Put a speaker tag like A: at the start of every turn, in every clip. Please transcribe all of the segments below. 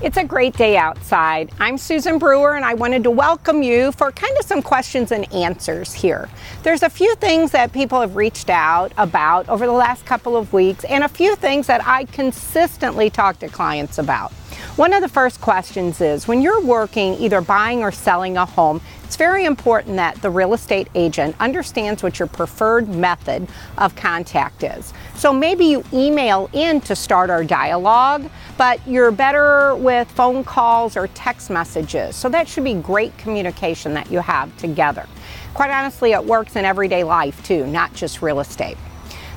A: It's a great day outside. I'm Susan Brewer and I wanted to welcome you for kind of some questions and answers here. There's a few things that people have reached out about over the last couple of weeks and a few things that I consistently talk to clients about. One of the first questions is when you're working either buying or selling a home, it's very important that the real estate agent understands what your preferred method of contact is. So maybe you email in to start our dialogue, but you're better with phone calls or text messages. So that should be great communication that you have together. Quite honestly, it works in everyday life too, not just real estate.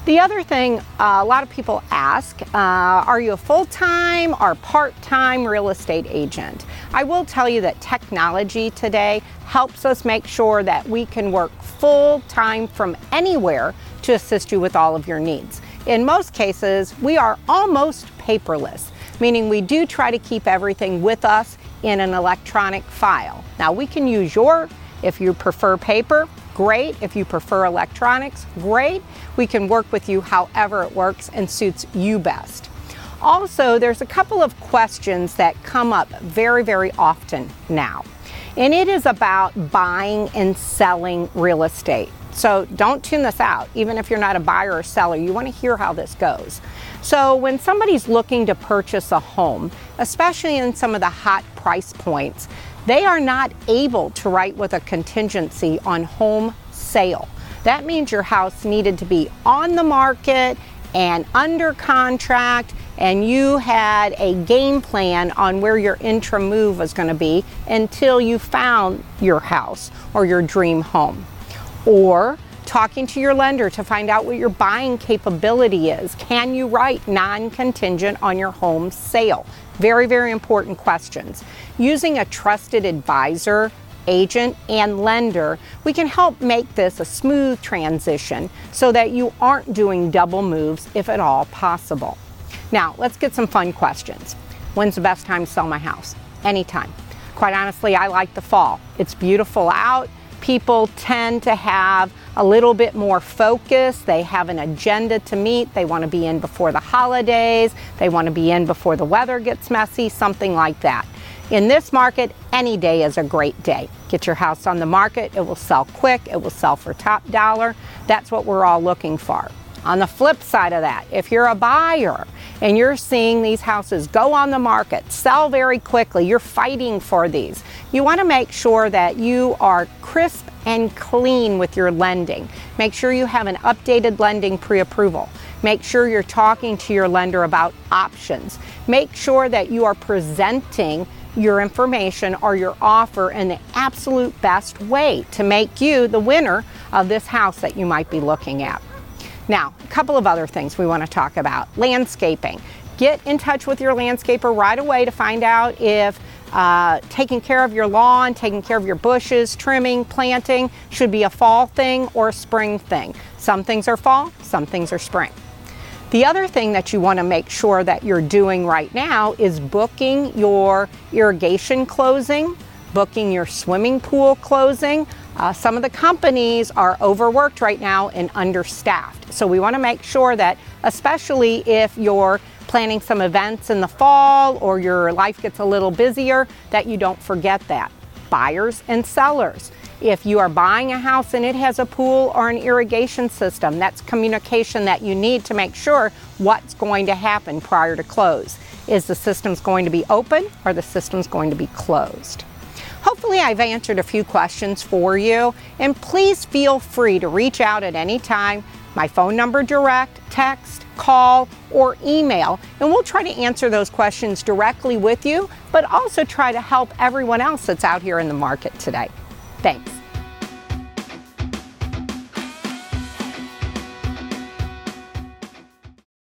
A: The other thing uh, a lot of people ask uh, are you a full time or part time real estate agent? I will tell you that technology today helps us make sure that we can work full time from anywhere to assist you with all of your needs. In most cases, we are almost paperless, meaning we do try to keep everything with us in an electronic file. Now, we can use your, if you prefer paper, great. If you prefer electronics, great. We can work with you however it works and suits you best. Also, there's a couple of questions that come up very, very often now, and it is about buying and selling real estate. So don't tune this out, even if you're not a buyer or seller. You want to hear how this goes. So, when somebody's looking to purchase a home, especially in some of the hot price points, they are not able to write with a contingency on home sale. That means your house needed to be on the market and under contract, and you had a game plan on where your intra move was going to be until you found your house or your dream home. Or talking to your lender to find out what your buying capability is. Can you write non contingent on your home sale? Very, very important questions. Using a trusted advisor, agent, and lender, we can help make this a smooth transition so that you aren't doing double moves if at all possible. Now, let's get some fun questions. When's the best time to sell my house? Anytime. Quite honestly, I like the fall. It's beautiful out people tend to have a little bit more focus. They have an agenda to meet. They want to be in before the holidays. They want to be in before the weather gets messy, something like that. In this market, any day is a great day. Get your house on the market. It will sell quick. It will sell for top dollar. That's what we're all looking for. On the flip side of that, if you're a buyer and you're seeing these houses go on the market, sell very quickly, you're fighting for these, you want to make sure that you are crisp and clean with your lending. Make sure you have an updated lending pre approval. Make sure you're talking to your lender about options. Make sure that you are presenting your information or your offer in the absolute best way to make you the winner of this house that you might be looking at. Now, a couple of other things we want to talk about landscaping. Get in touch with your landscaper right away to find out if uh, taking care of your lawn, taking care of your bushes, trimming, planting should be a fall thing or a spring thing. Some things are fall, some things are spring. The other thing that you want to make sure that you're doing right now is booking your irrigation closing, booking your swimming pool closing. Uh, some of the companies are overworked right now and understaffed. So we want to make sure that, especially if you're planning some events in the fall or your life gets a little busier, that you don't forget that. Buyers and sellers. If you are buying a house and it has a pool or an irrigation system, that's communication that you need to make sure what's going to happen prior to close. Is the systems going to be open or the system's going to be closed? Hopefully, I've answered a few questions for you, and please feel free to reach out at any time. My phone number direct, text, call, or email, and we'll try to answer those questions directly with you, but also try to help everyone else that's out here in the market today. Thanks.